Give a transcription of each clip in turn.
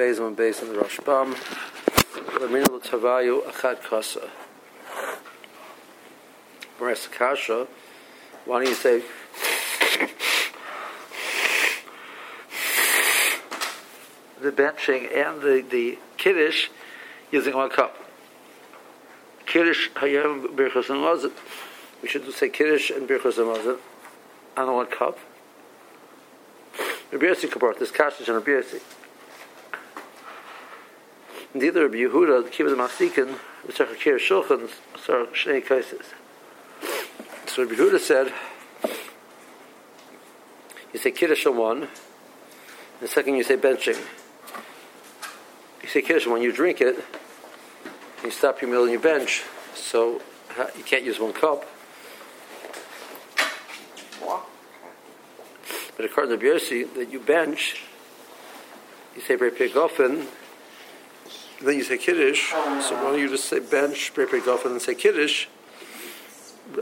Beis and Beis and the Rashbam. Lamina Tavayu Achad Kasa. Whereas Kasha, why don't you say the benching and the, the Kiddush using one cup? Kiddush Hayam Birchas and Mazit. We should say Kiddush and Birchas and Mazit on one cup. Rabbi Yossi Kabart, this Kasha and Rabbi Yossi. Neither Rabbi Yehuda, the Kibbutz Masikin, the Tzachakir Shulchan, Sar Shnei Kaisis. So Rabbi Yehuda said, you say Kiddush on one, the second you say benching. You say Kiddush when you drink it, you stop your meal and you bench, so you can't use one cup. But according to Biosi, that you bench, you say Brei Gofen, then you say Kiddush, so why don't you just say bench, Brei Gofen, and say Kiddush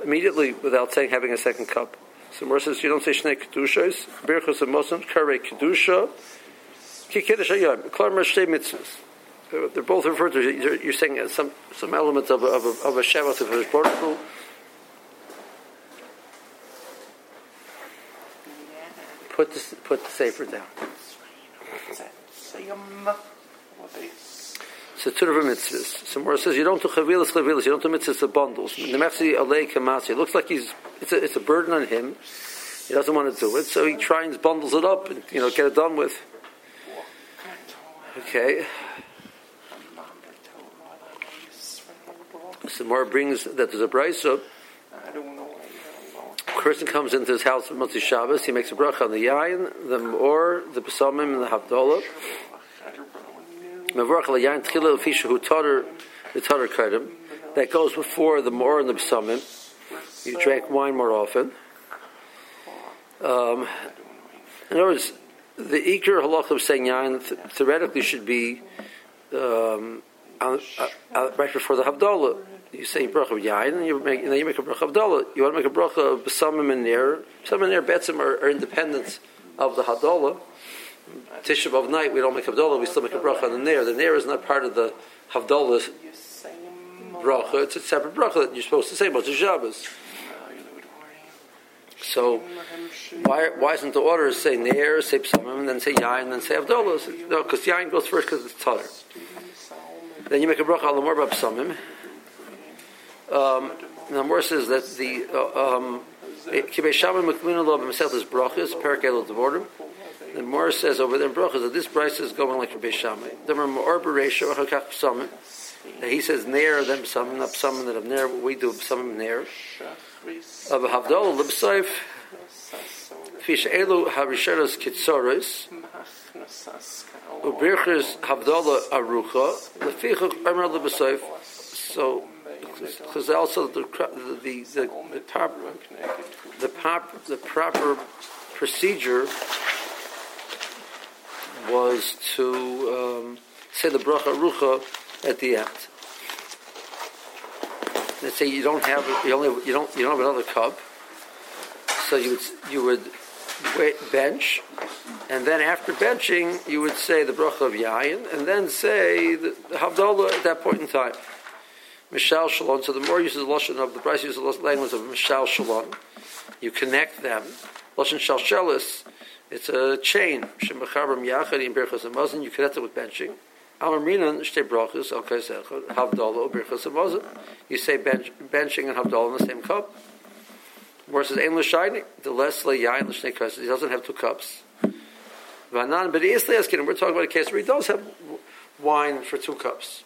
immediately without saying having a second cup. So Mor says you don't say Shnei Kedushas, Birchos of Muslim, Kare Kedusha, Ki Kiddush Ayam, Klamar Shtei Mitzvahs. They're both referred to. You're, saying uh, some some element of a, of a, of a Shabbat of a protocol. Put the put the sefer down. So two different mitzvahs. Some more says you don't do chavilas chavilas. You don't do mitzvahs of bundles. The mechzi alei kamasi. It looks like he's it's a, it's a burden on him. He doesn't want to do it, so he tries bundles it up and you know get it done with. Okay. More brings that there's a brisa. A person comes into his house on Motzi Shabbos. He makes a bracha on the yain, the or, the besamim, and the havdalah. That goes before the more and the besamim. You drink wine more often. Um, in other words, the ikr halach of saying yain theoretically should be um, uh, uh, right before the havdalah you say bracha of yain, and you make and then you make a bracha of dalah. You want to make a bracha of besamim and ner. Besamim and ner betzim are, are independent of the hadalah. Tisha of night, we don't make havdalah. We still make a bracha on the ner. The ner is not part of the havdalah bracha. It's a separate bracha that you're supposed to say about the Shabbos. So why why isn't the order say ner, say and then say yain, then say havdalah? No, because yain goes first because it's taller. Then you make a bracha al more besamim. Um, the more says that the uh, um, Kibay Shaman Makmina Lo himself is brachas, Perak Elul Devordim. The more says over there in that this price is going like Kibay Shaman. The more Beresha Achakach Psalmim. He says near them some not some that have near we do some near. Of Havdol Libsaif Fish Elu Harisheros Kitsoris Ubirchis Havdalah Arucha Lefichuk Amr Libsaif so because also the the the, the, the, pop, the proper procedure was to um, say the bracha rucha at the end. Let's say you don't have you only you don't you don't have another cup, so you would you would wait, bench, and then after benching you would say the bracha of yayin, and then say the, the havdalah at that point in time. Mishal Shalom. So the more uses the lashon of the Bryce uses the language of Mishal Shalom. You connect them. Lashon Shalshelis. It's a chain. Shemachabram Yachad in Berchas Hamazon. You connect it with benching. Alamrinan Shtei Brachas El Kaisechad Havdalah Berchas Hamazon. You say bench, benching and Havdalah in the same cup. Says Ein L'Shayni. The less L'Yayin L'Shnei Kaisechad. He doesn't have two cups. Vanan, but he asking. We're talking about a case where he does have wine for two cups.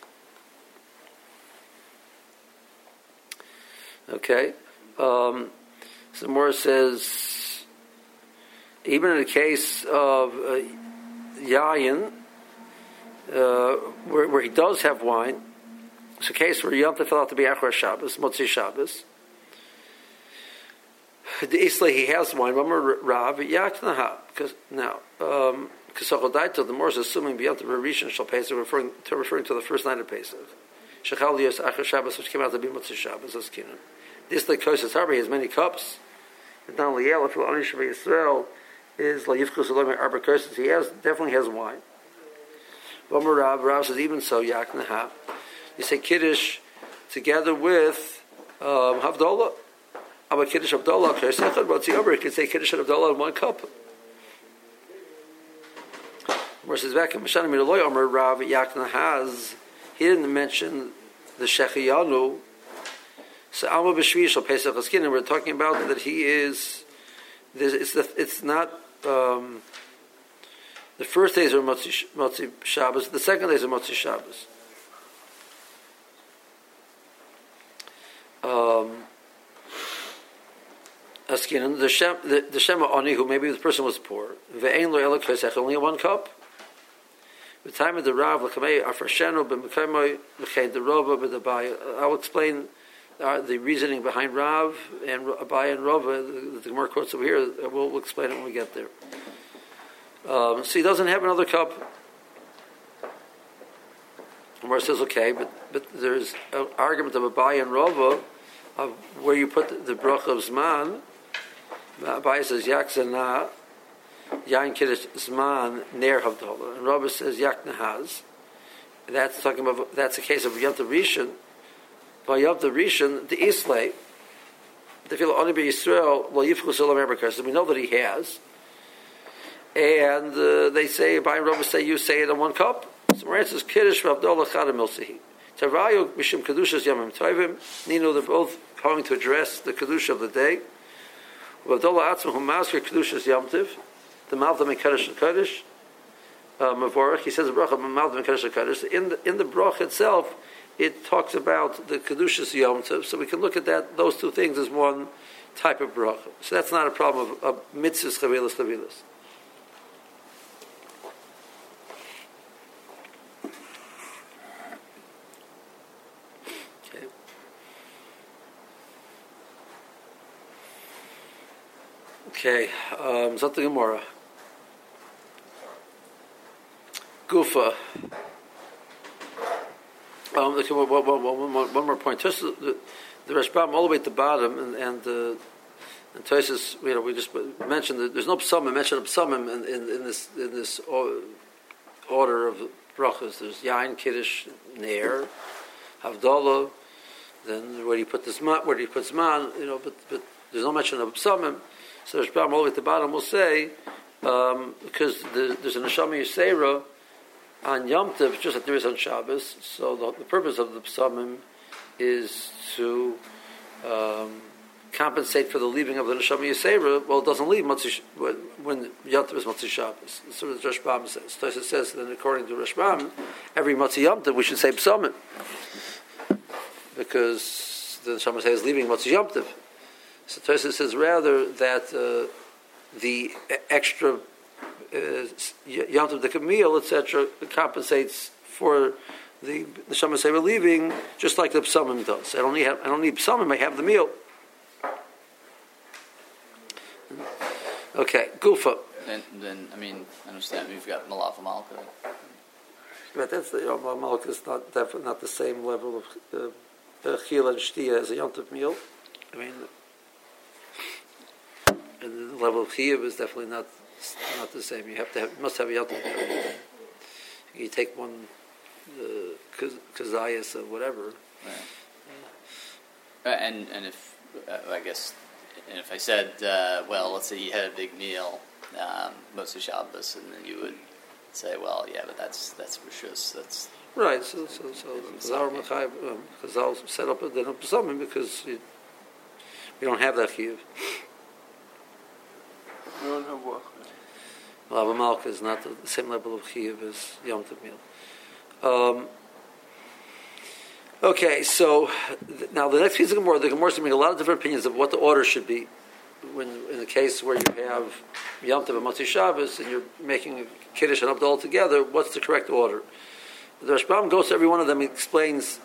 Okay. Um, so Morris says, even in the case of uh, Yayin, uh, where, where, he does have wine, it's a case where Yom Tov out to be Achar Shabbos, Motzi Shabbos. The Isla he has wine, Ramar Rav, Yaknaha, because now, um, because the Morris assuming beyond the Rishon Shal Pesach, referring to referring to the first night of Pesach. Shechal Yos Achar Shabbos, which came out to be Motzi Shabbos, as Kinan. This like Kosher Harbor, he has many cups. It's not only Yellow, for Anish Israel is La Yifkus Arba Kosher. He has definitely has wine. Omer Rav, Rav says even so, Yaknaha. You say Kiddush together with um, Havdalah. a Kiddush Havdalah, Kersechad, what's the other? You can say Kiddush Havdalah in one cup. Says back in Mashana Miraloy, Omer Rav Yakna has, he didn't mention the Shechiyanu. So Alma B'Shvish Pesach Haskin, and we're talking about that he is, it's, the, it's not, um, the first days are Motzi, Motzi Shabbos, the second days are Motzi Shabbos. Um, the Shem, the, the Shema Oni, who maybe the person was poor, Ve'ein lo kesech, only one cup. The time of the Rav, l'kamei afrashenu b'mekaymoy, l'chein the Rova b'dabaya. I'll explain uh, the reasoning behind Rav and Abaya and Rova, the, the Gemara quotes over here, we'll, we'll explain it when we get there. Um, so he doesn't have another cup. Gemara says, okay, but, but there's an argument of Abaya and Rova of where you put the, the bracha of Zman. Abaya says, Yakzana, Yain Kiddush Zman, Ner Havdalah. And Rava says, Yak Nahaz. That's talking about, that's a case of Yom Rishon. By Yom Rishon, the Islay, the feel only be Yisrael, lo yifchu sulam So we know that he has. And uh, they say, by Rava say, you say it in one cup. So Moran says, Kiddush Ravdalah Chadam Milsehi. Tarayu Mishim Kedushas Yamim Tovim. Nino, they're both coming to address the Kedusha of the day. Ravdalah Atzma Humasker Kedushas Yamtiv. The Malta Mekadosh Kodesh. Uh, Mavorach, he says the. In the in the bracha itself, it talks about the Kedushas Yom Tov, so we can look at that those two things as one type of bracha. So that's not a problem of, of mitzvahs chavilas chavilas. Okay, um, Zot Gemara. Gufa. Um, okay, one, one, one, one more point. Just the, the Rashbam all the way at the bottom, and and, uh, and Tosis, you know, we just mentioned that there's no psalmim mentioned of psalmim in, in, in, this in this order of brachas. There's Yain, Kiddush, Ner, Havdalah. Then where do you put this man? Where do you put Zman? You know, but but there's no mention of psalmim. So Rashbam all the way at the bottom will say um, because the, there's a neshama yisera on Yom Tov, just like there is on Shabbos. So the, the purpose of the psalmim is to um, compensate for the leaving of the neshama yisera. Well, it doesn't leave Matzi, when, Yom Tov is Matzi Shabbos. That's what Rashbam says. Tosa says that according to Rashbam, every Matzi Yom Tov we should say psalmim because the neshama is leaving Matzi Yom Tov. So Tosa says rather that uh, the extra Yom Tov the meal, etc., compensates for the the Shema we're leaving, just like the Psalmim does. I don't need I don't need Psalmim. I have the meal. Okay, Gufa. Then, then I mean, I understand we've got Malava Malka. But that's the know, Malka is not definitely not the same level of uh, Chil and Shtia as a Yom Tov meal. I mean, and the level of chiyuv is definitely not not the same. You have to have must have a yom You take one uh, kazayas or whatever. Right. Uh, and and if uh, I guess and if I said, uh, well, let's say you had a big meal, um, most of Shabbos, and then you would say, well, yeah, but that's that's rishus. That's right. So so so Chazal um, set up a din of because we don't have that chiyuv. We don't have what? Lava Malka is not the same level of chiyuv as Yom Tov meal. Um, okay, so th- now the next piece of Gemara, the Gemara is making a lot of different opinions of what the order should be. When in the case where you have Yom Tov and Motzi Shabbos and you're making Kiddush and Abdul together, what's the correct order? The Rashbam goes to every one of them and explains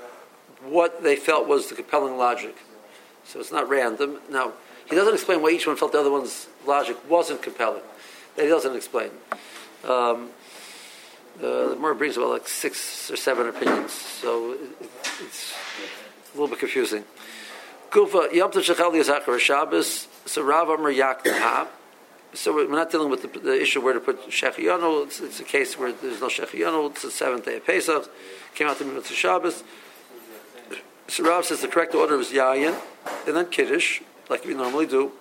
what they felt was the compelling logic. So it's not random. Now, he doesn't explain why each one felt the other one's logic wasn't compelling. That he doesn't explain. Um, the, the Gemara brings about like six or seven opinions, so it, it's a little bit confusing. Kufa Yizachar Shabbos. So Rav Yaknaha. so we're not dealing with the, the issue where to put Shechianu. It's, it's a case where there's no Shechianu. It's the seventh day of Pesach. Came out middle of Shabbos. So Rav says the correct order is Yayin, and then Kiddush, like we normally do.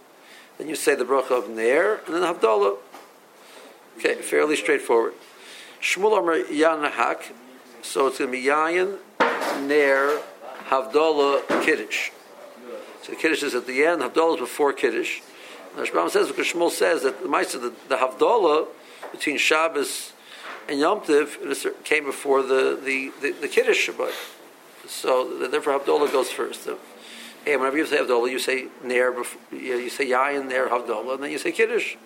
Then you say the bracha of Ner, and then Havdalah. Okay, fairly straightforward. Shmuel Amar Yanahak, so it's going to be Yayin, Ner, Havdalah, Kiddush. So Kiddush is at the end, Havdalah is before Kiddush. And Rashbam says, because Shmuel says that the Maisa, the, the Havdalah between Shabbos and Yom Tiv came before the, the, the, the Kiddush Shabbat. So therefore Havdalah goes first. And whenever you say Havdalah, you say Ner, you say Yayin, Ner, Havdalah, and then you say Kiddush.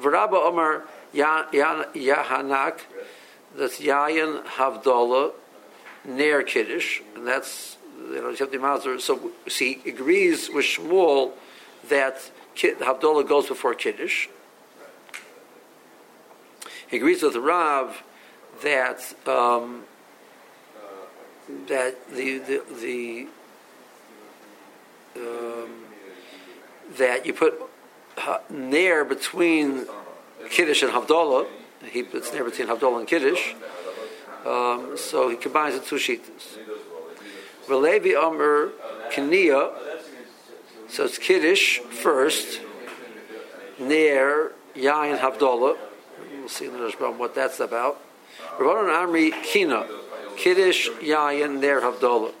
Varaba Omar Yahanak, that's Yayin, Havdalah, Ner, Kiddush, and that's you know, Mazur. So, see, he agrees with Shmuel that Havdalah goes before Kiddush. He agrees with Rav that um, that the the, the um, that you put nair between Kiddush and Havdalah. He puts nair between Havdalah and Kiddush. Um, so he combines the two shittas. Velevi Amr Kaniya. So it's Kiddush first, Nair, Yain Havdalah. We'll see in the Rashbam what that's about. Rabbanon Amri Kina. Kiddush, Yayin, Nair Havdalah.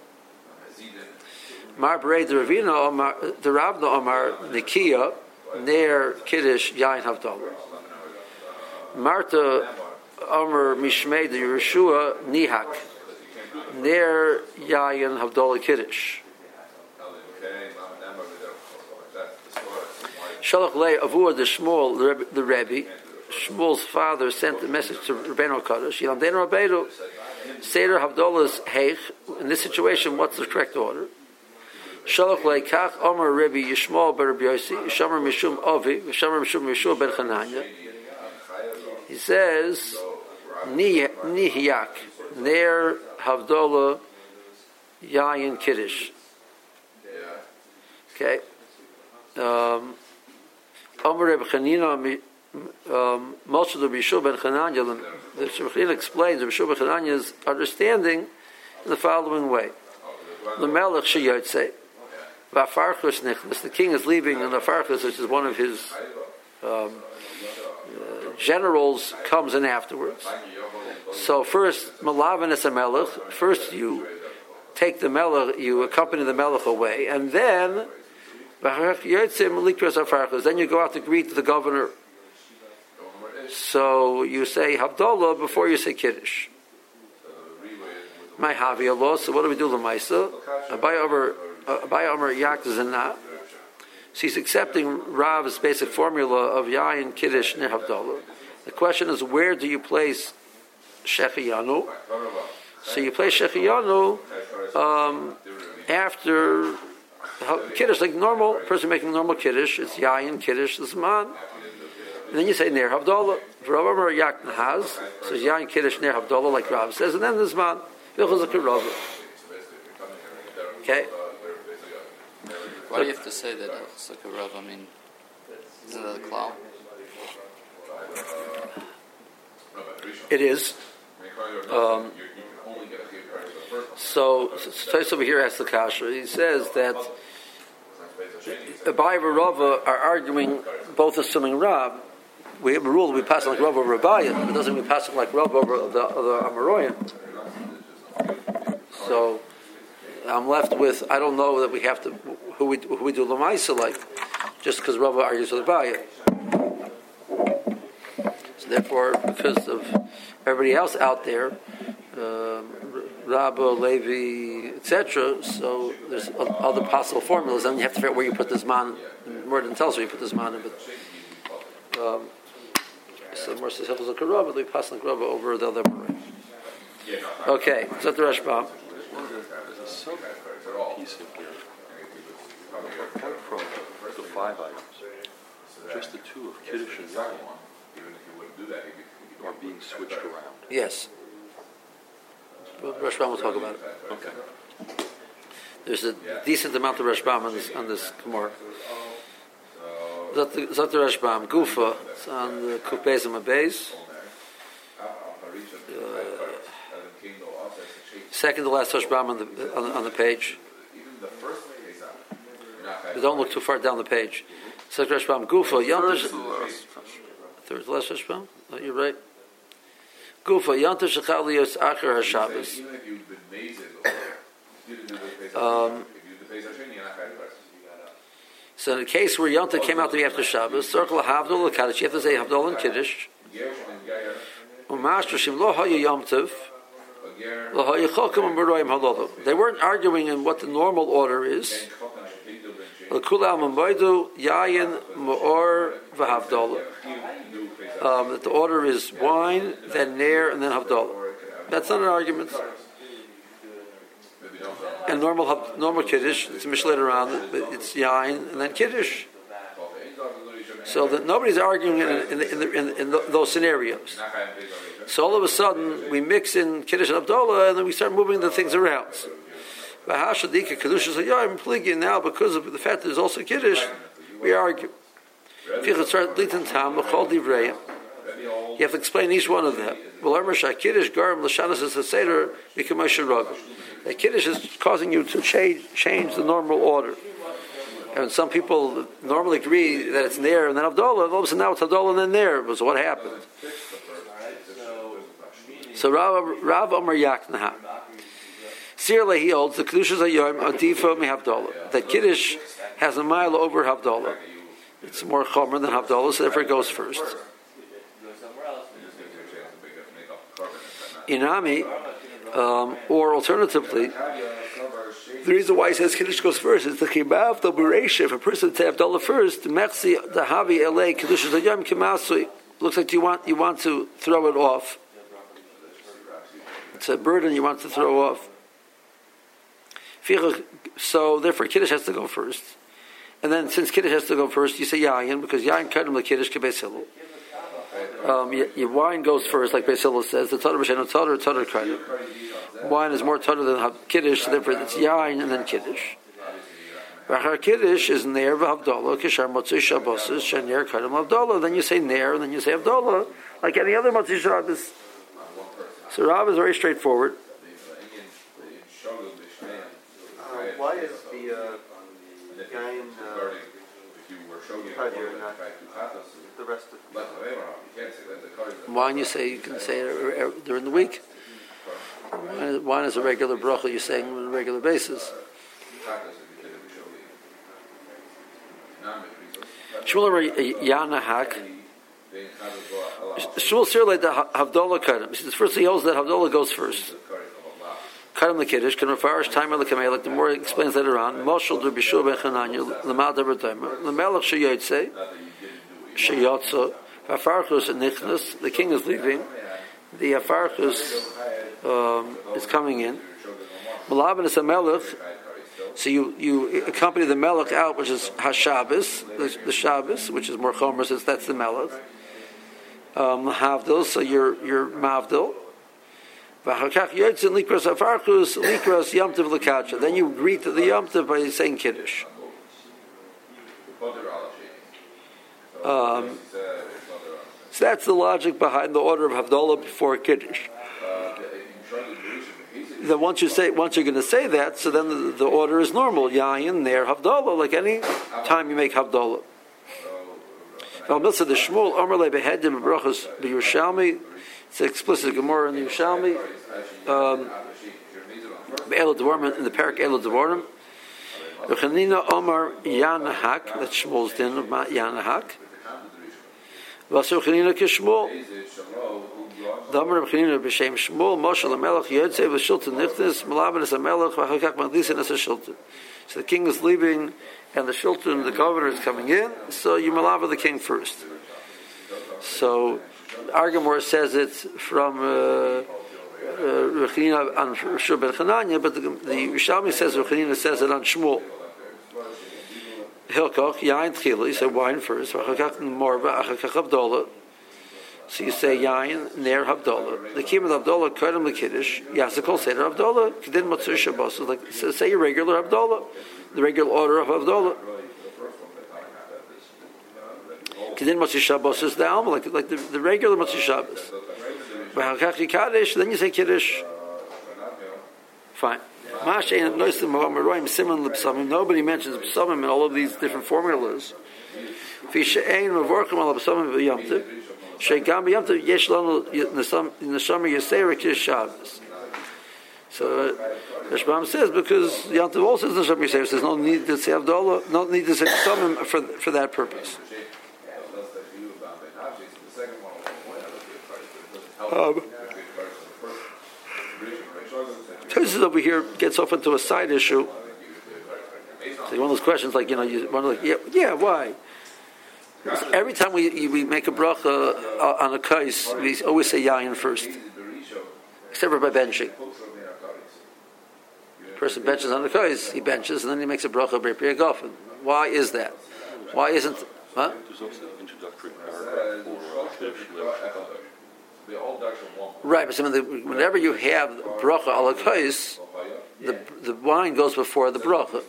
Mar the Ravina, the Ravna Omar Nikia, Nair Kiddush, Yain Havdalah. Marta Amr Mishmei the Yeshua Nihak. Ner Yain Havdalah Kiddush. Shalach Le Avur the Shmuel the Rebbe. Shmuel's father sent a message to Rabbeinu Kaddish. Yilamden Rabbeinu Seder Havdolah's Heich. In this situation, what's the correct order? Shalach Le Kach Omer Rebbe Yishmael Rabbi Yossi Yishamer Mishum Ovi Yishamer Mishum Yeshua Chananya. He says Nihiyak Ner Havdalah Yayin Kiddush. Okay. Um, Amr Reb Chanina, um, most of the Bishul ben Chananya, the Shemachin explains the Bishul ben Chananya's understanding in the following way. The Melech Sheyotze, Vafarchus the king is leaving, and the Farchus, which is one of his um, uh, generals, comes in afterwards. So first, Malavin is a Melech. First, you take the Melech, you accompany the Melech away, and then then you go out to greet the governor. So you say Havdalah before you say Kiddush. My Havi Allah. So what do we do Lamaisa? Abai Omer Abai Omer Yak Zana. So he's accepting Rav's basic formula of Yayin Kiddush and Havdalah. The question is, where do you place Shechiyanu? So you place Shechiyanu um, after Kiddush, like normal person making normal Kiddush, it's Yayin, Kiddush, Zman. And then you say Ner Havdalah. Rav Amar Yak Nahaz, so Yayin, Kiddush, Ner Havdalah, like Rav says, and then the Zman. Okay? Why do you have to say that a Rav? I mean, isn't that a clown? It is. Um, so, Tais over here asks the Kasha. He says that Abai and Rava are arguing, both assuming Rav. We have a rule we pass like Rav over Abai, but it doesn't mean passing like Rav over the, the. So, I'm left with, I don't know that we have to, who we, who we do Lamaisa like, just because Rav argues with Abai. So, therefore, because of everybody else out there, um, Rabba, Levi, etc. So there's other possible formulas, and you have to figure out where you put this man. More than tells where you put this man in, but um, so says a karava, we pass the karava over the other. Okay, so the Rashba. Apart from the five items, just the two of Kiddush and Yayin are being switched around. Yes. Rashbam will talk about it. Okay. There's a decent amount of Rashbam on this on this Gemara. The Rashbam Gufa. It's on the Kupes and Mabez. Uh, Second to last Rashbam on the on, the- on the page. But don't look too far down the page. Zat Rashbam Gufa. Yantash. Third to last Rashbam. Oh, you're right. Gufa. Yantash Shechaliyos Acher HaShabbos. Um, So in a case where Yonta came out to be after Shabbos, circle Havdol Kaddish, you have to say Havdol and Kiddush. Umaster Shim Lo Haya Yom Tov, They weren't arguing in what the normal order is. L'kulam Mamoidu Yayin Maor v'Havdol. Um, that the order is wine, then Nair, and then Havdol. That's not an argument. And normal normal Kiddush, it's Mishnah later on, but it's Yain, and then Kiddush. So that nobody's arguing in, in, in, in, in those scenarios. So all of a sudden, we mix in Kiddush and Abdullah, and then we start moving the things around. Bahashadika Kiddush is a Yom Pligi now because of the fact that there's also Kiddush, we argue. You have to explain each one of them. That Kiddush is causing you to change, change the normal order. And some people normally agree that it's there and then Abdullah, and all of a sudden now it's Abdullah and then there. Was what happened. So Rav, Rav Amar Yaknaha. Sirle he holds the Kedushas Hayyom Adifa mi Havdalah. That Kiddush has a mile over Havdalah. It's more chomer than Havdalah, so therefore it goes first. Inami, um, or alternatively, the reason why he says Kiddush goes first is the Chibav the Bereisha. If a person to Havdalah first, Mechsi the Havi Elei Kedushas Hayyom Kimasui. Looks like you want you want to throw it off. It's a burden you want to throw off. So therefore, Kiddush has to go first. And then since Kiddush has to go first, you say Yayin, because Yayin Kadam the Kiddush Kebeis Hillel. Um, your, wine goes first, like Beis Hillel says. The Tadar B'Shem Tadar Tadar Kadam. Wine is more Tadar than Kiddush, so therefore it's Yayin and then Kiddush. Rachar Kiddush is Ner v'Havdalah, Kishar Motzei Shabbosis, Shenyer Kadam Havdalah. Then you say Ner, and then you say Havdalah, like any other Motzei Shabbos. So Rav is very straightforward. why is the uh, guy in uh, Kadir not the rest of Wine, you say you can say it during the week. Wine- Wine is a regular bracha you're saying on a regular basis. Shmuel Yana Hak. Shmuel Sirle the Havdalah Kadam. He says first he holds that Havdalah goes first. Kadam the Kiddush can refarish time of the like the more it explains later on. Moshel der Bishur ben Chananya, Lamal der B'Taimer, Lamelech Sheyotze, Sheyotze, Hafarchus and Nichnas, the king is leaving, the Hafarchus um, is coming in. Malaban is a Melech, so you, you accompany the Melech out, which is Hashabbos, the, the Shabbos, which is more Chomer, since that's the Melech. Um, Havdil, so you're, you're Mavdil. Then you greet the yomtiv by saying kiddush. Um, so that's the logic behind the order of Havdalah before kiddush. Then once you say once you're going to say that, so then the, the order is normal. Yayin there Havdalah, like any time you make Havdalah. Al Milsa the Shmuel Omer Le Behedim Brachos It's explicit Gemara in the Yerushalmi. Um, Be'el in the Parak El Devorim. V'chanina Omar Yanahak. That's Shmuel's din of Yanahak. V'asu Chanina Kishmuel. Damer Chanina B'Shem Shmuel. Moshe LaMelech Yodze V'Shultan Nichnis. Malaban is Melech. V'achakak Mandlisin is a Shultan. So the king is leaving and the Shultan, the governor, is coming in. So you malava the king first. So Argamor says it's from uh, Rechanina on Shur ben Chananya, but the, the Yerushalmi says Rechanina says it on Shmuel. Hilkoch, Yain Tchila, you say wine first, Vachakach Morba, Achakach Abdullah. So you say Yain, Ner Havdalah. The Kim of Havdalah, Kedem the Kiddush, Yasakol Seder Havdalah, Kedin Matzur Shabbos. Like, so say your regular Havdalah, the regular order of Havdalah. Kedin Motzi Shabbos is the Alma, like, like the, the regular Motzi Shabbos. Then you say Kiddush. Fine. Nobody mentions psalmim in all of these different formulas. So Rashbam says because Yom Tov also says Neshama Yisera. There's no need to say Avdola, no need to say Neshama for for that purpose. Um, Tosis over here gets off into a side issue. One of those questions, like you know, you wonder, like, yeah, yeah, why? Every time we we make a bracha uh, on a kais, we always say yayin first, except for by benching. Person benches on the kais, he benches, and then he makes a bracha by gofen. Why is that? Why isn't? Huh? Right, but whenever you have bracha ala kais, the the wine goes before the bracha.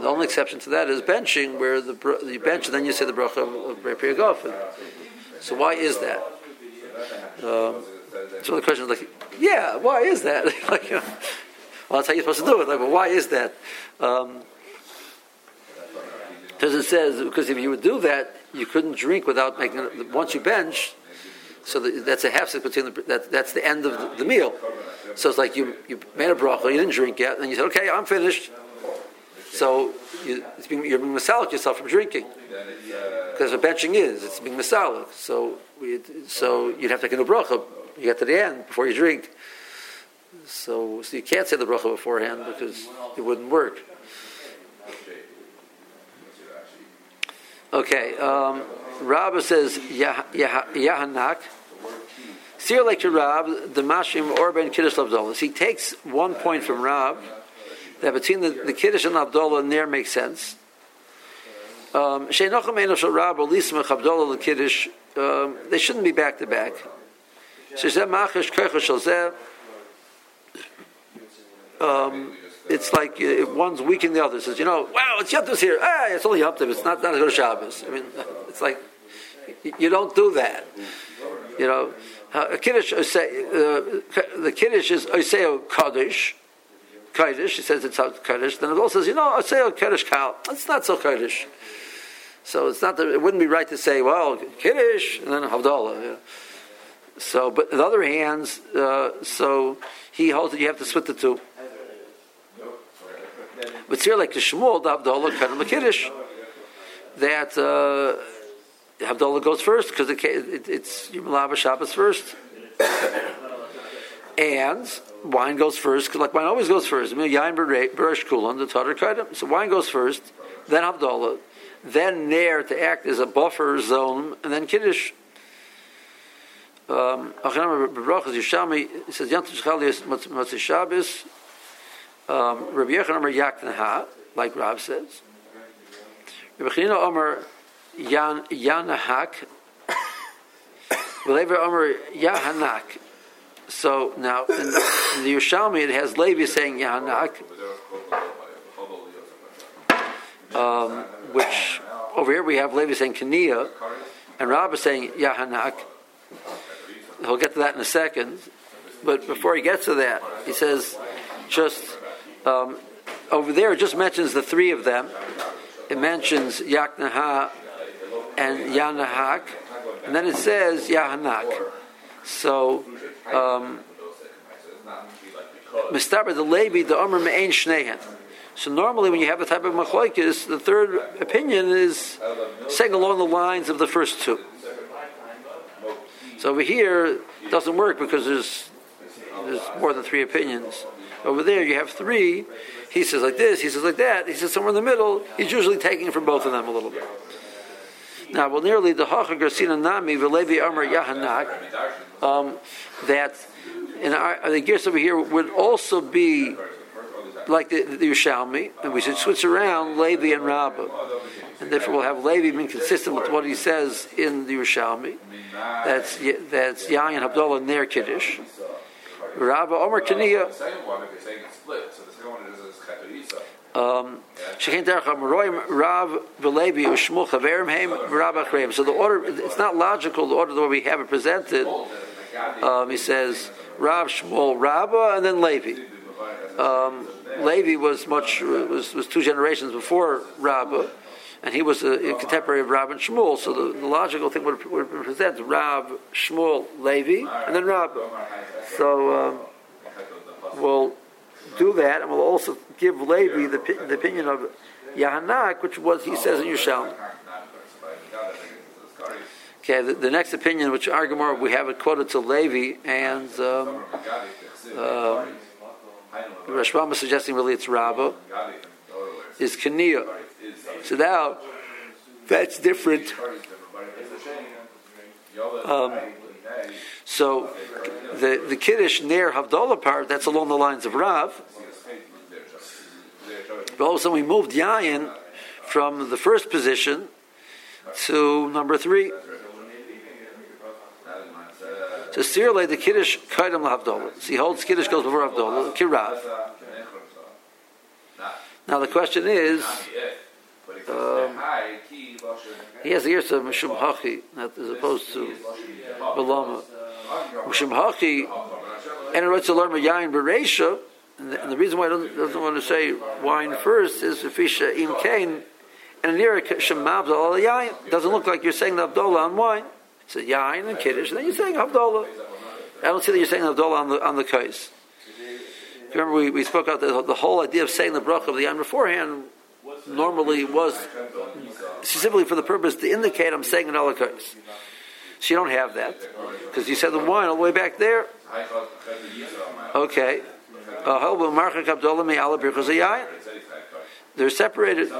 The only exception to that is benching, where the bench and then you say the bracha of Repi Gofen. So why is that? Um, so the question is like, yeah, why is that? like, you know, well, that's how you're supposed to do it. Like, well, why is that? Um, because it says because if you would do that, you couldn't drink without making. Once you bench, so that's a half step between the that, that's the end of the, the, meal. So it's like you you made a bracha, you didn't drink yet, and you said, okay, I'm finished. So you, being, you're being masalik yourself from drinking because what benching is it's being masalik. So so you'd have to take a bracha. You get to the end before you drink. So, so you can't say the bracha beforehand because it wouldn't work. Okay, um, Rabba says Yahanak. Sir like to Rab, the Mashim Orban Kiddush. He takes one point from Rab that between the, the Kiddush and Abdullah there makes sense. Um, they shouldn't be back to back. Um, it's like if one's weakening the other. Says, you know, wow, it's Yom here. Ah, it's only Yom It's not not good Shabbos. I mean, it's like you don't do that. You know, a kiddush uh, say uh, the kiddush is Oseo Kaddish. Kaddish, he says it's Kaddish. Then it also says, you know, Oseo Kaddish Kal. It's not so Kaddish. So it's not that it wouldn't be right to say, well, Kiddush and then Havdalah. Yeah. So, but on the other hand, uh, so he holds that you have to split the two. But here, like the Shmuel, the Havdalah, of Kiddush, that uh, Havdalah goes first because it, it, it's Yom Shabbos first. and wine goes first like wine always goes first. Yain Beresh Kulan, the Tatar Kaidim. So wine goes first, then Havdalah, then Nair to act as a buffer zone, and then Kiddush. Um, Yishami says Yantav Shchali Matzah Shabbos. Um, Rabbi Yechon Yaknaha, like Rav says. Rabbi Chanina Omer Yan Yanahak. Levi Omer Yahanak. So now in, in the Yerushalmi it has Levi saying Yahanak, um, which over here we have Levi saying Kaniya, and Rabbah saying Yahanak. He'll get to that in a second, but before he gets to that, he says just um, over there. It just mentions the three of them. It mentions Yaknaha and Yanahak, and then it says Yahanak. So, um, the Levi, the Omer Me'ain Shnehen. So normally, when you have a type of machlokes, the third opinion is saying along the lines of the first two. So over here, it doesn't work because there's there's more than three opinions. Over there, you have three. He says like this. He says like that. He says somewhere in the middle. He's usually taking from both of them a little bit. Now, well, nearly the Hacha Gersina Nami Velevi Amar Yahanak, um, that in our, the gears over here would also be like the, the Yerushalmi, and we should switch around Levi and Rabbah. And therefore we'll have Levi being consistent with what he says in the Yerushalmi. That's, that's Yain and Abdullah their Kiddush. Rabbah Omer Kaniya. Um. So the order, it's not logical, the order the way we have it presented. Um, he says Rab Shmuel, Rabba, and then Levi. Um, Levi was much was, was two generations before Rabba, and he was a, a contemporary of Rab and Shmuel. So the, the logical thing would, would present Rav, Shmuel, Levi, and then Rabba. So um, we'll do that, and we'll also give Levi the, the opinion of Yahanak, which was he says in Yerushalmi. Okay, the, the next opinion, which Argamor, we have it quoted to Levi, and um, uh, is suggesting really it's Rabba, is Kaniya. So now, that's different. Um, so the the Kiddush near Havdalah part, that's along the lines of Rav. But all of a sudden we moved Yayin from the first position to number three. So Sirle, the Kiddush Kaidam Havdalah. So he holds Kiddush goes before Havdalah, Kirav. Now the question is, um, he has the ears of Mishum Hachi, as opposed to Balama. Mishum Hachi, and it writes to learn Yayin Beresha, and the, and the reason why he doesn't, want to say wine first is Fisha Im Kain, and near Shemabza al Yayin. Doesn't look like you're saying the Abdullah on wine. It's a Yayin and Kiddush, and then you're saying Abdullah. I don't see that you're saying Abdullah on the on the kais. Remember, we, we spoke about the, the whole idea of saying the bracha of the Yayin beforehand. Normally was specifically for the purpose to indicate I'm saying an ala kais. So you don't have that because you said the wine all the way back there. Okay. Uh, They're separated.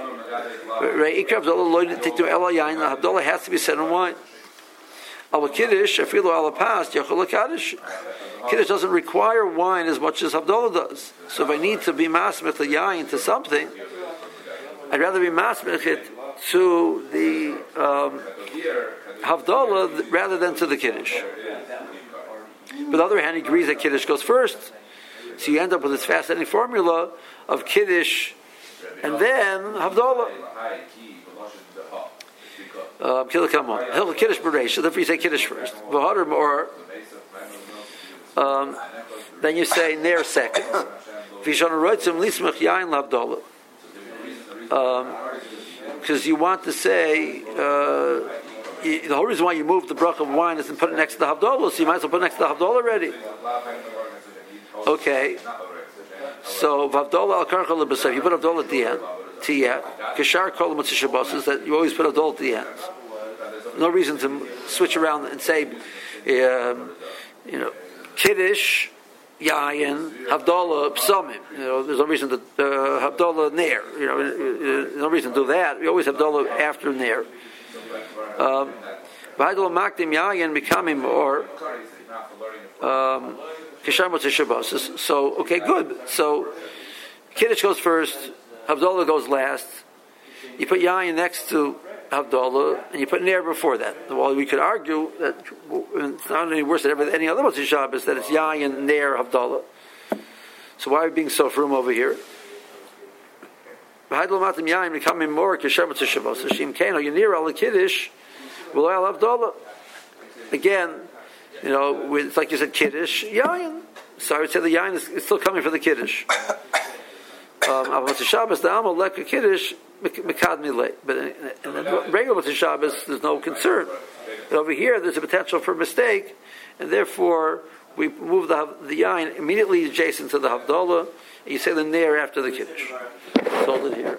Abdullah has to be said in wine. Al Kiddush, afilu al pas, yachol Kaddish. Kiddush doesn't require wine as much as Havdalah does. So if I need to be masmech the to something, I'd rather be masmech it to the um, Havdalah rather than to the Kiddush. But on the other hand, he agrees that Kiddush goes first. So you end up with this fascinating formula of Kiddush and then Havdalah. Um, He'll Kiddush Beresh, so therefore you say Kiddush first. V'hadar or um, then you say Ner second. V'shon roitzim lismach yain lavdalah. Because you want to say uh, the whole reason why you move the bracha of wine is to put it next to the Havdalah, so you might as well put it next to the Havdalah already. Okay. So Havdalah al karcha lebasef, you put Havdalah at the end. Tiyah. Kishar kol is that you always put Havdalah at the end. No reason to switch around and say, um, you know, Kiddush, Yayin, Havdalah, Psamim. You know, there's no reason to uh, Havdalah. You know, no reason to do that. We always have Havdalah after Ner. Um, Makdim Yayin becoming or um, so okay, good. So Kiddush goes first, Havdalah goes last. You put Yayin next to Havdalah, and you put Ner before that. Well, we could argue that it's not any worse than any other Motzei Shabbos that it's Yayin, Ner, Havdalah. So why are we being so firm over here? becoming more Kishem Motzei Shabbos. Shim Keno, Yanir al Kiddush, V'lo Havdalah. Again, you know, it's like you said, Kiddush, Yayin. So I would say the Yayin is, is still coming for the Kiddush. Um, Motzei Shabbos, the Amal Leka Kiddush, Mekadmi late. But in, in the regular Motzei Shabbos, there's no concern. But over here, there's a potential for mistake, and therefore, we move the, the Yayin immediately adjacent to the Havdalah, and you say the Nair after the Kiddush. Hold it here.